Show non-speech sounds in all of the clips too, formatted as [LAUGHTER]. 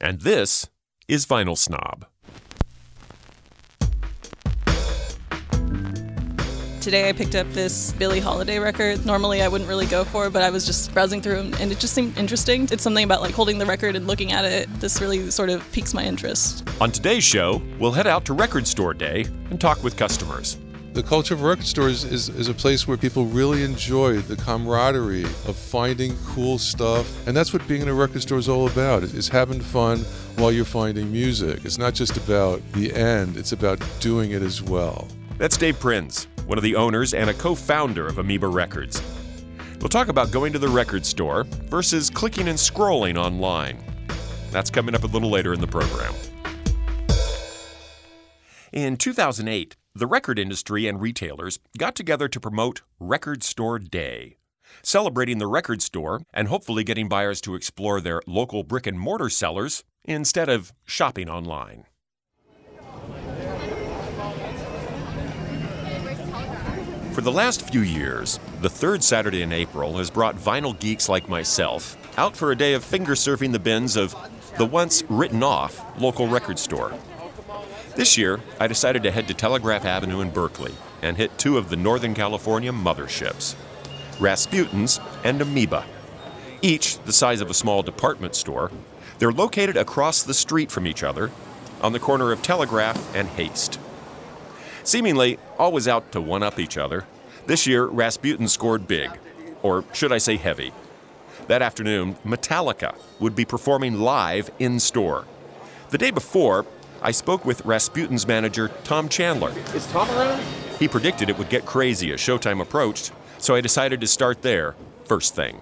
and this is Vinyl Snob. Today I picked up this Billie Holiday record. Normally I wouldn't really go for, but I was just browsing through them and it just seemed interesting. It's something about like holding the record and looking at it. This really sort of piques my interest. On today's show, we'll head out to Record Store Day and talk with customers. The culture of record stores is, is a place where people really enjoy the camaraderie of finding cool stuff. And that's what being in a record store is all about, is having fun while you're finding music. It's not just about the end, it's about doing it as well. That's Dave Prinz, one of the owners and a co founder of Amoeba Records. We'll talk about going to the record store versus clicking and scrolling online. That's coming up a little later in the program. In 2008, the record industry and retailers got together to promote Record Store Day, celebrating the record store and hopefully getting buyers to explore their local brick and mortar sellers instead of shopping online. For the last few years, the third Saturday in April has brought vinyl geeks like myself out for a day of finger surfing the bins of the once written off local record store. This year, I decided to head to Telegraph Avenue in Berkeley and hit two of the Northern California motherships Rasputin's and Amoeba. Each the size of a small department store, they're located across the street from each other on the corner of Telegraph and Haste. Seemingly always out to one up each other, this year Rasputin scored big, or should I say heavy. That afternoon, Metallica would be performing live in store. The day before, I spoke with Rasputin's manager, Tom Chandler. Is Tom around? He predicted it would get crazy as showtime approached, so I decided to start there first thing.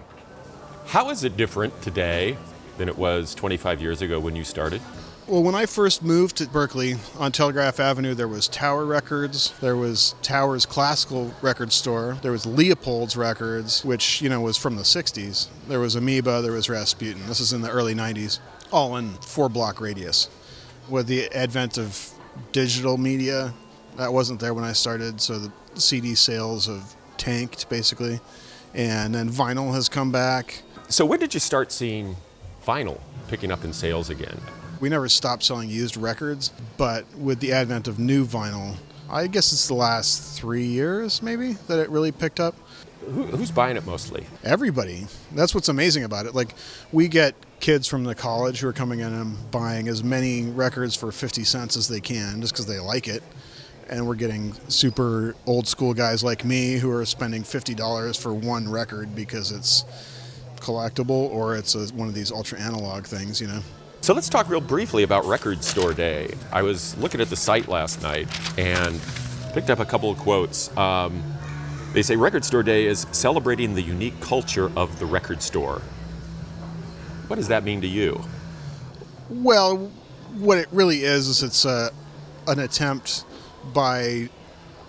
How is it different today than it was 25 years ago when you started? Well, when I first moved to Berkeley on Telegraph Avenue, there was Tower Records, there was Tower's classical record store, there was Leopold's Records, which, you know, was from the 60s. There was Amoeba, there was Rasputin. This is in the early 90s, all in four block radius. With the advent of digital media, that wasn't there when I started, so the CD sales have tanked basically. And then vinyl has come back. So, when did you start seeing vinyl picking up in sales again? We never stopped selling used records, but with the advent of new vinyl, I guess it's the last three years maybe that it really picked up. Who, who's buying it mostly? Everybody. That's what's amazing about it. Like, we get kids from the college who are coming in and buying as many records for 50 cents as they can just because they like it. And we're getting super old school guys like me who are spending $50 for one record because it's collectible or it's a, one of these ultra analog things, you know. So let's talk real briefly about Record Store Day. I was looking at the site last night and picked up a couple of quotes. Um, they say Record Store Day is celebrating the unique culture of the record store. What does that mean to you? Well, what it really is is it's a, an attempt by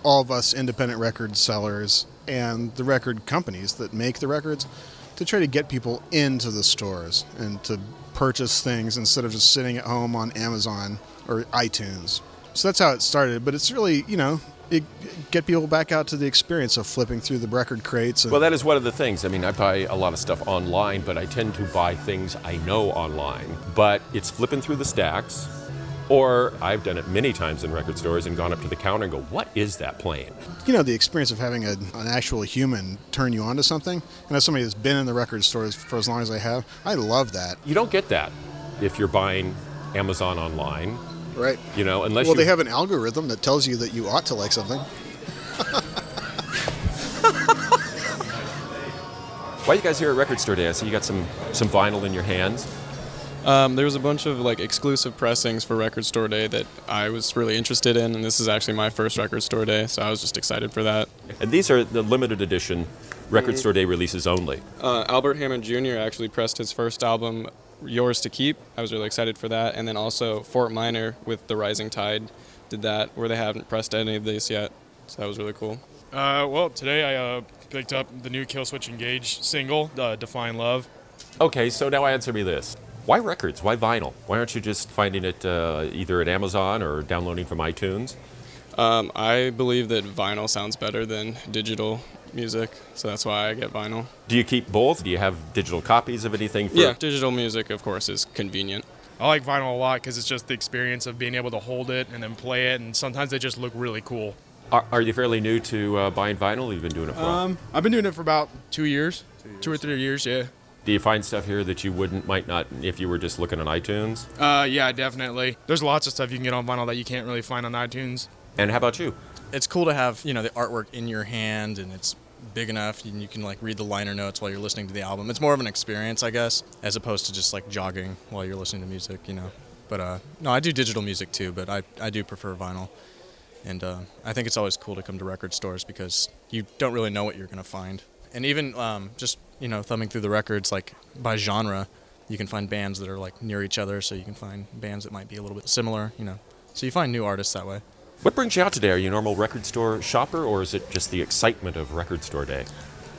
all of us independent record sellers and the record companies that make the records to try to get people into the stores and to purchase things instead of just sitting at home on Amazon or iTunes. So that's how it started. But it's really, you know, it, get people back out to the experience of flipping through the record crates. Well, that is one of the things. I mean, I buy a lot of stuff online, but I tend to buy things I know online. But it's flipping through the stacks. Or I've done it many times in record stores and gone up to the counter and go, what is that playing? you know, the experience of having a, an actual human turn you onto something. And as somebody that's been in the record stores for as long as I have, I love that. You don't get that if you're buying Amazon online. Right. You know, unless well, you they have an algorithm that tells you that you ought to like something. Why are you guys here at Record Store Day? I see you got some some vinyl in your hands. Um, there was a bunch of like exclusive pressings for Record Store Day that I was really interested in, and this is actually my first Record Store Day, so I was just excited for that. And these are the limited edition Record Store Day releases only. Uh, Albert Hammond Jr. actually pressed his first album, Yours to Keep. I was really excited for that, and then also Fort Minor with The Rising Tied did that, where they haven't pressed any of these yet, so that was really cool. Uh, well, today I uh, picked up the new Killswitch Engage single, uh, Define Love. Okay, so now answer me this. Why records? Why vinyl? Why aren't you just finding it uh, either at Amazon or downloading from iTunes? Um, I believe that vinyl sounds better than digital music, so that's why I get vinyl. Do you keep both? Do you have digital copies of anything? For Yeah, digital music, of course, is convenient. I like vinyl a lot because it's just the experience of being able to hold it and then play it, and sometimes they just look really cool. Are, are you fairly new to uh, buying vinyl? You've been doing it for. Um, I've been doing it for about two years, two, or three years, yeah. Do you find stuff here that you wouldn't, might not, if you were just looking on iTunes? Uh, yeah, definitely. There's lots of stuff you can get on vinyl that you can't really find on iTunes. And how about you? It's cool to have you know the artwork in your hand and it's big enough and you can like read the liner notes while you're listening to the album. It's more of an experience, I guess, as opposed to just like jogging while you're listening to music, you know. But uh, no, I do digital music too, but I, I do prefer vinyl. And uh, I think it's always cool to come to record stores because you don't really know what you're going to find. And even um, just, you know, thumbing through the records, like by genre, you can find bands that are like near each other, so you can find bands that might be a little bit similar, you know. So you find new artists that way. What brings you out today? Are you a normal record store shopper, or is it just the excitement of Record Store Day?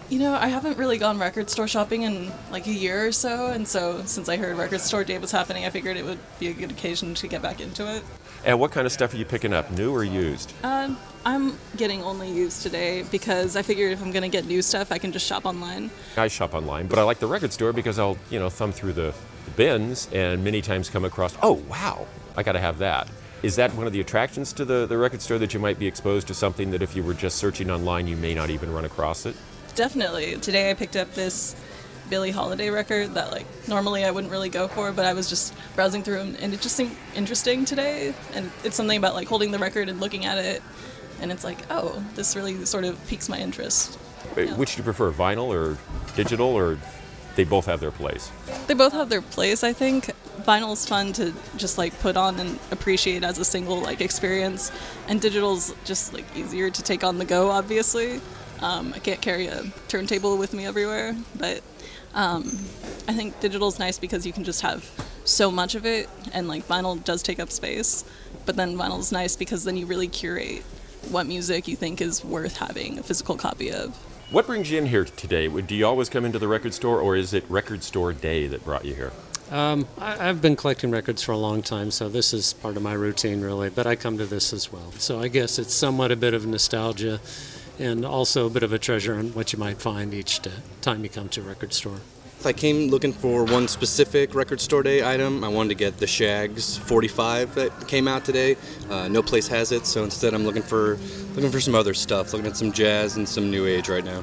You know, I haven't really gone record store shopping in like a year or so, and so since I heard record store day was happening, I figured it would be a good occasion to get back into it. And what kind of stuff are you picking up, new or used? Um, I'm getting only used today because I figured if I'm gonna get new stuff, I can just shop online. I shop online, but I like the record store because I'll, you know, thumb through the bins and many times come across, oh, wow, I got to have that. Is that one of the attractions to the, the record store that you might be exposed to something that if you were just searching online, you may not even run across it? Definitely. Today I picked up this Billie Holiday record that like normally I wouldn't really go for, but I was just browsing through and it just seemed interesting today. And it's something about like holding the record and looking at it, and it's like, oh, this really sort of piques my interest. Wait, Which do you prefer, vinyl or digital, or they both have their place? They both have their place, I think. Vinyl's fun to just like put on and appreciate as a single like experience, and digital's just like easier to take on the go. Obviously, um, I can't carry a turntable with me everywhere, but um, I think digital's nice because you can just have so much of it, and like vinyl does take up space. But then vinyl's nice because then you really curate what music you think is worth having a physical copy of. What brings you in here today? Do you always come into the record store, or is it Record Store Day that brought you here? Um, I, I've been collecting records for a long time, so this is part of my routine, really. But I come to this as well. So I guess it's somewhat a bit of nostalgia and also a bit of a treasure on what you might find each time you come to a record store. I came looking for one specific record store day item. I wanted to get the Shags 45 that came out today. Uh, no place has it, so instead I'm looking for looking for some other stuff. Looking at some jazz and some new age right now.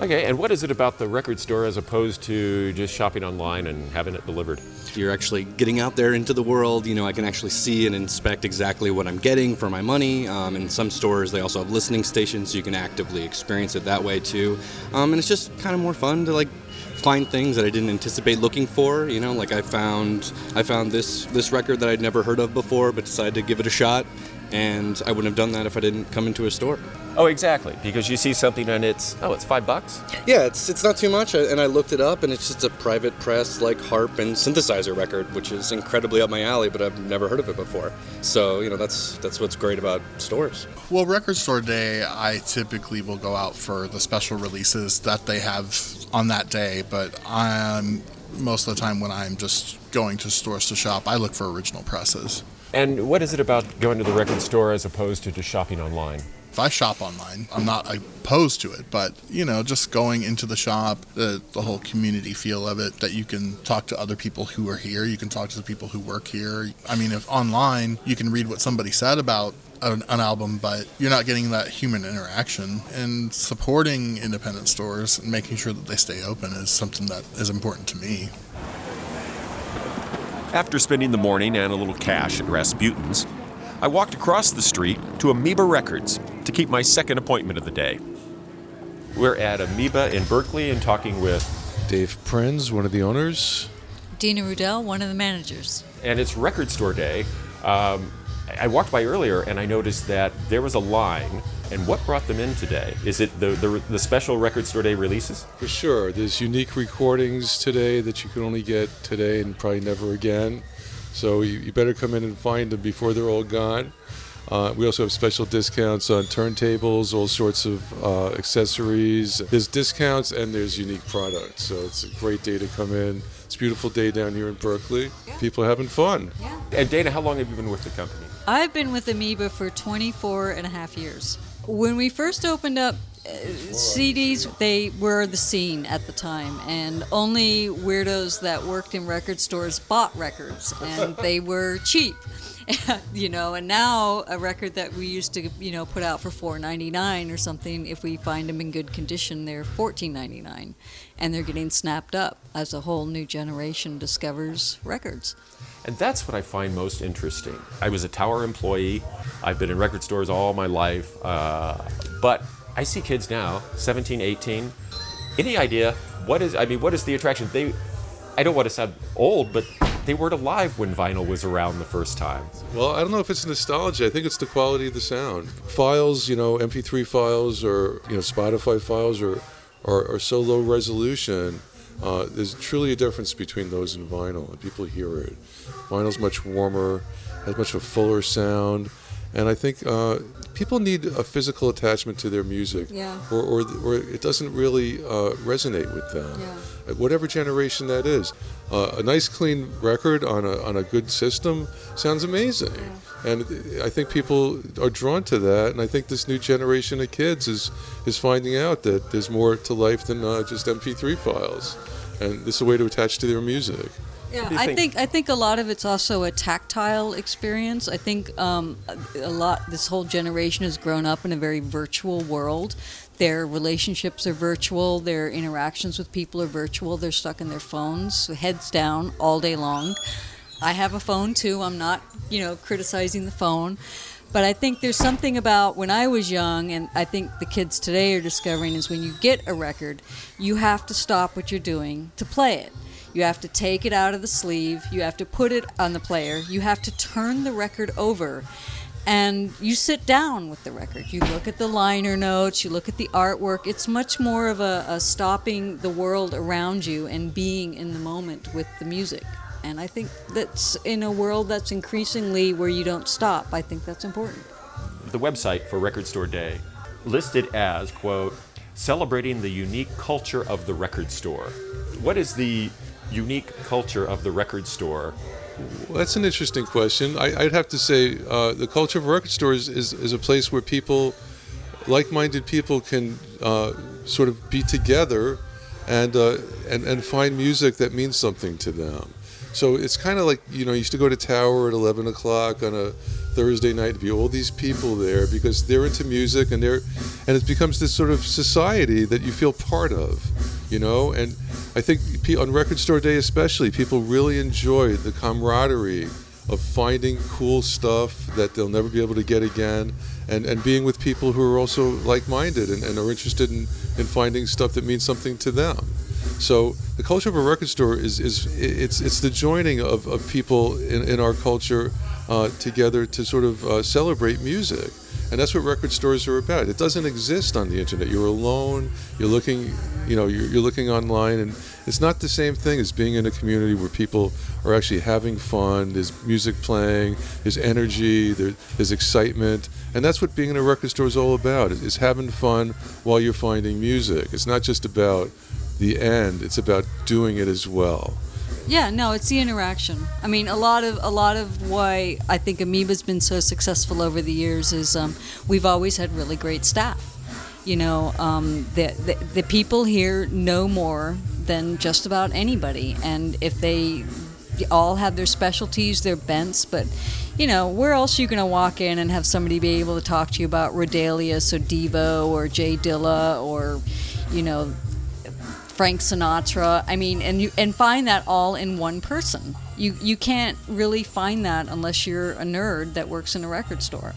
Okay, and what is it about the record store as opposed to just shopping online and having it delivered? You're actually getting out there into the world. You know, I can actually see and inspect exactly what I'm getting for my money. Um, in some stores, they also have listening stations, so you can actively experience it that way too. Um, and it's just kind of more fun to like find things that I didn't anticipate looking for. You know, like I found I found this this record that I'd never heard of before, but decided to give it a shot. And I wouldn't have done that if I didn't come into a store. Oh, exactly. Because you see something and it's oh, it's five bucks. Yeah, it's it's not too much, and I looked it up, and it's just a private press like harp and synthesizer record, which is incredibly up my alley, but I've never heard of it before. So you know, that's that's what's great about stores. Well, Record Store Day, I typically will go out for the special releases that they have on that day, but I'm most of the time when I'm just going to stores to shop, I look for original presses. And what is it about going to the record store as opposed to just shopping online? If I shop online, I'm not opposed to it, but you know, just going into the shop, the, the whole community feel of it, that you can talk to other people who are here, you can talk to the people who work here. I mean, if online, you can read what somebody said about an, an album, but you're not getting that human interaction. And supporting independent stores and making sure that they stay open is something that is important to me. After spending the morning and a little cash at Rasputin's, I walked across the street to Amoeba Records to keep my second appointment of the day. We're at Amoeba in Berkeley and talking with Dave Prinz, one of the owners. Dina Rudell, one of the managers. and it's record store day. Um, I walked by earlier and I noticed that there was a line. And what brought them in today? Is it the, the, the special record store day releases? For sure. There's unique recordings today that you can only get today and probably never again. So you, you better come in and find them before they're all gone. Uh, we also have special discounts on turntables, all sorts of uh, accessories. There's discounts and there's unique products. So it's a great day to come in. It's a beautiful day down here in Berkeley. People are having fun. Yeah. And Dana, how long have you been with the company? I've been with Amoeba for 24 and a half years. When we first opened up, uh, CDs, they were the scene at the time, and only weirdos that worked in record stores bought records, and they were cheap. [LAUGHS] you know, and now a record that we used to, you know, put out for four ninety nine or something, if we find them in good condition, they're fourteen ninety nine, and they're getting snapped up as a whole new generation discovers records. And that's what I find most interesting. I was a Tower employee. I've been in record stores all my life. Uh, but I see kids now, 17, 18. Any idea what is, I mean, what is the attraction? They, I don't want to sound old, but they weren't alive when vinyl was around the first time. Well, I don't know if it's nostalgia. I think it's the quality of the sound. Files, you know, MP3 files or you know Spotify files are are, are so low resolution. Uh, there's truly a difference between those and vinyl, and people hear it. Vinyl's much warmer, has much of a fuller sound, and I think uh, people need a physical attachment to their music, Yeah. or, or or it doesn't really uh, resonate with them. Uh, Whatever generation that is, uh, a nice clean record on a on a good system sounds amazing, and I think people are drawn to that. And I think this new generation of kids is is finding out that there's more to life than uh, just MP3 files, and this is a way to attach to their music. Yeah, I think I think a lot of it's also a tactile experience. I think um, a a lot. This whole generation has grown up in a very virtual world. Their relationships are virtual. Their interactions with people are virtual. They're stuck in their phones, heads down all day long. I have a phone too. I'm not, you know, criticizing the phone. But I think there's something about when I was young, and I think the kids today are discovering, is when you get a record, you have to stop what you're doing to play it. You have to take it out of the sleeve. You have to put it on the player. You have to turn the record over. And you sit down with the record. You look at the liner notes, you look at the artwork. It's much more of a, a stopping the world around you and being in the moment with the music. And I think that's in a world that's increasingly where you don't stop. I think that's important. The website for Record Store Day listed as, quote, celebrating the unique culture of the record store. What is the unique culture of the record store? Well, that's an interesting question. I, I'd have to say uh, the culture of record stores is, is a place where people, like-minded people, can uh, sort of be together and, uh, and and find music that means something to them. So it's kind of like you know, you used to go to Tower at 11 o'clock on a Thursday night to be all these people there because they're into music and they're, and it becomes this sort of society that you feel part of, you know. And I think on Record Store Day especially, people really enjoy the camaraderie of finding cool stuff that they'll never be able to get again, and, and being with people who are also like-minded and, and are interested in, in finding stuff that means something to them. So the culture of a record store is, is it's it's the joining of, of people in, in our culture uh, together to sort of uh, celebrate music. And that's what record stores are about. It doesn't exist on the internet. You're alone. You're looking, you know, you're, you're looking online, and it's not the same thing as being in a community where people are actually having fun. There's music playing. There's energy. There, there's excitement, and that's what being in a record store is all about. Is, having fun while you're finding music. It's not just about the end. It's about doing it as well. Yeah, no, it's the interaction. I mean, a lot of a lot of why I think Amoeba's been so successful over the years is um, we've always had really great staff. You know, um, the, the the people here know more than just about anybody, and if they all have their specialties, their bents, but you know, where else are you going to walk in and have somebody be able to talk to you about Roedelius or Devo or Jay Dilla or, you know, Frank Sinatra. I mean, and you and find that all in one person. You you can't really find that unless you're a nerd that works in a record store.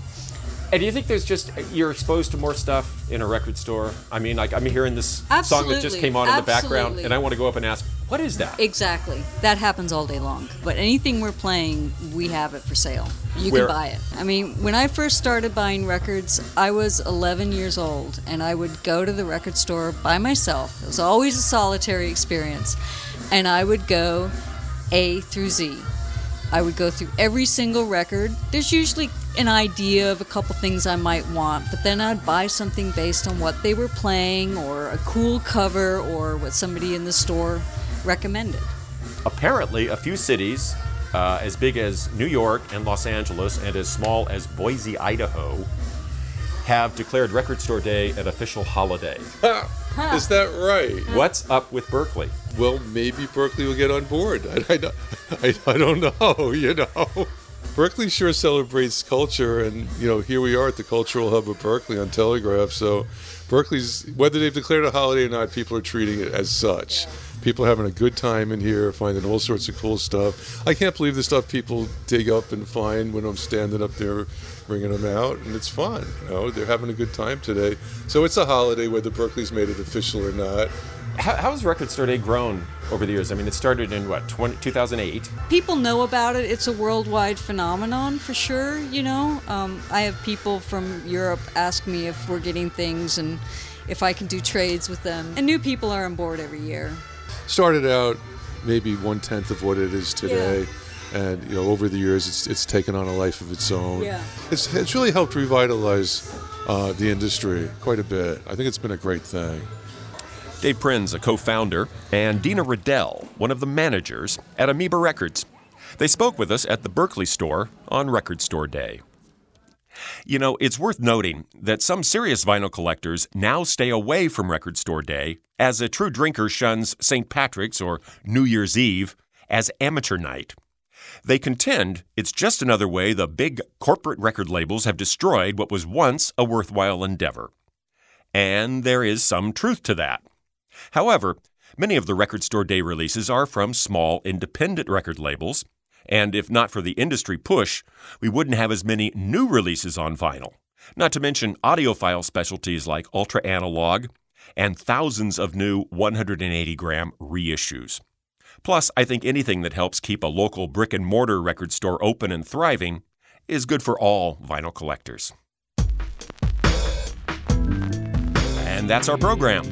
And do you think there's just you're exposed to more stuff in a record store? I mean, like I'm hearing this song that just came on in the background, and I want to go up and ask, "What is that?" Exactly. That happens all day long. But anything we're playing, we have it for sale. You Where- can buy it. I mean, when I first started buying records, I was 11 years old and I would go to the record store by myself. It was always a solitary experience. And I would go A through Z. I would go through every single record. There's usually an idea of a couple things I might want, but then I'd buy something based on what they were playing or a cool cover or what somebody in the store recommended. Apparently, a few cities uh, as big as New York and Los Angeles, and as small as Boise, Idaho, have declared Record Store Day an official holiday. [LAUGHS] Is that right? What's up with Berkeley? Well, maybe Berkeley will get on board. I, [LAUGHS] I, don't- I, I don't know, [LAUGHS] you know. Berkeley sure celebrates culture, and you know, here we are at the cultural hub of Berkeley on Telegraph. So, Berkeley's whether they've declared a holiday or not, people are treating it as such. People are having a good time in here, finding all sorts of cool stuff. I can't believe the stuff people dig up and find when I'm standing up there bringing them out, and it's fun. You know, they're having a good time today. So it's a holiday, whether Berkeley's made it official or not. How, how has Record Store Day grown over the years? I mean, it started in what, 20, 2008? people know about it. It's a worldwide phenomenon for sure. You know, um, I have people from Europe ask me if we're getting things and if I can do trades with them. And new people are on board every year. Started out maybe one tenth of what it is today, and you know over the years it's it's taken on a life of its own. Yeah. It's it's really helped revitalize uh, the industry quite a bit. I think it's been a great thing. Dave Prinz, a co founder, and Dina Riddell, one of the managers at Amoeba Records. They spoke with us at the Berkeley store on Record Store Day. You know, it's worth noting that some serious vinyl collectors now stay away from Record Store Day as a true drinker shuns St. Patrick's or New Year's Eve as amateur night. They contend it's just another way the big corporate record labels have destroyed what was once a worthwhile endeavor. And there is some truth to that. However, many of the Record Store Day releases are from small independent record labels, and if not for the industry push, we wouldn't have as many new releases on vinyl. Not to mention audiophile specialties like Ultra Analog and thousands of new 180 gram reissues. Plus, I think anything that helps keep a local brick and mortar record store open and thriving is good for all vinyl collectors. And that's our program.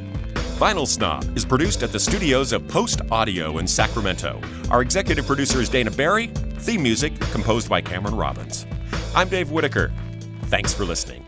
Vinyl Snob is produced at the studios of Post Audio in Sacramento. Our executive producer is Dana Barry. Theme music composed by Cameron Robbins. I'm Dave Whitaker. Thanks for listening.